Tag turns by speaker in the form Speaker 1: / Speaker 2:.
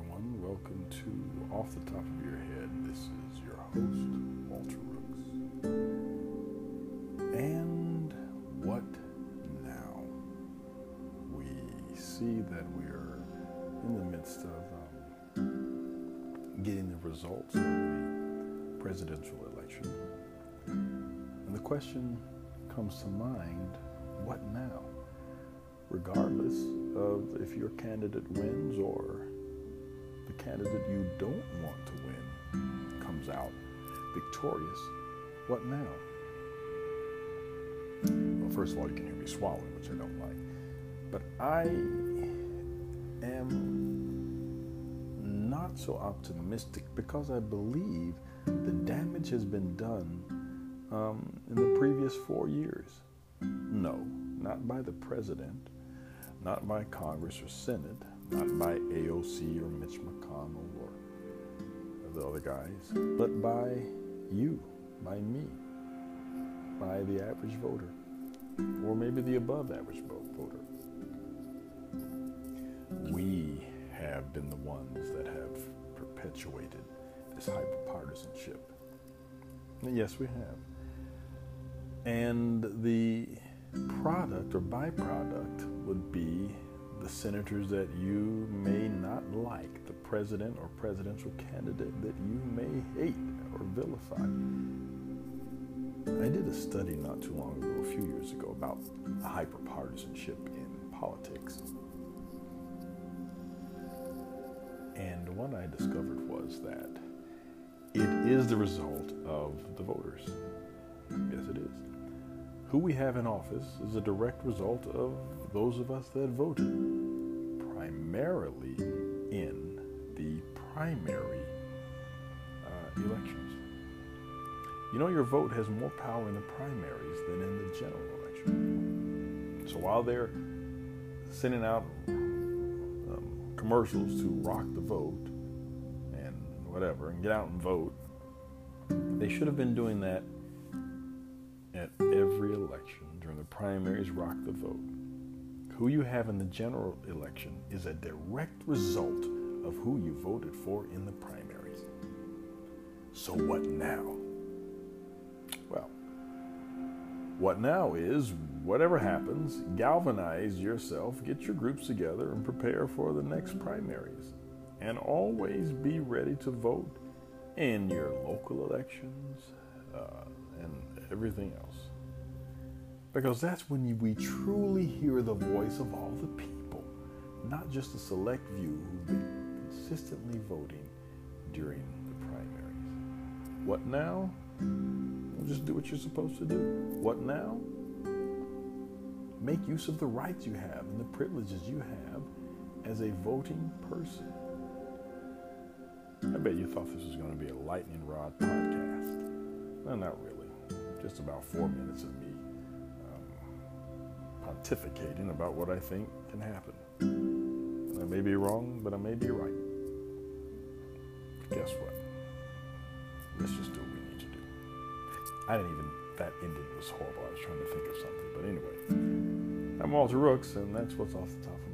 Speaker 1: everyone. Welcome to Off the Top of Your Head. This is your host, Walter Rooks. And what now? We see that we are in the midst of um, getting the results of the presidential election. And the question comes to mind what now? Regardless of if your candidate wins or candidate you don't want to win comes out victorious, what now? Well, first of all, you can hear me swallowing, which I don't like. But I am not so optimistic because I believe the damage has been done um, in the previous four years. No, not by the president, not by Congress or Senate, not by AOC or Mitch McConnell or the other guys, but by you, by me, by the average voter, or maybe the above average voter. We have been the ones that have perpetuated this hyperpartisanship. Yes, we have. And the product or byproduct would be the senators that you may not like, the president or presidential candidate that you may hate or vilify. I did a study not too long ago, a few years ago, about hyperpartisanship in politics. And what I discovered was that it is the result of the voters. Yes, it is. Who we have in office is a direct result of those of us that voted, primarily in the primary uh, elections. You know, your vote has more power in the primaries than in the general election. So while they're sending out um, commercials to rock the vote and whatever and get out and vote, they should have been doing that at every election during the primaries, rock the vote. Who you have in the general election is a direct result of who you voted for in the primaries. So, what now? Well, what now is whatever happens, galvanize yourself, get your groups together, and prepare for the next primaries. And always be ready to vote in your local elections uh, and everything else. Because that's when we truly hear the voice of all the people, not just a select few who've been consistently voting during the primaries. What now? Well, just do what you're supposed to do. What now? Make use of the rights you have and the privileges you have as a voting person. I bet you thought this was going to be a lightning rod podcast. Not really. Just about four minutes of me um, pontificating about what I think can happen. I may be wrong, but I may be right. Guess what? Let's just do what we need to do. I didn't even, that ending was horrible. I was trying to think of something. But anyway, I'm Walter Rooks, and that's what's off the top of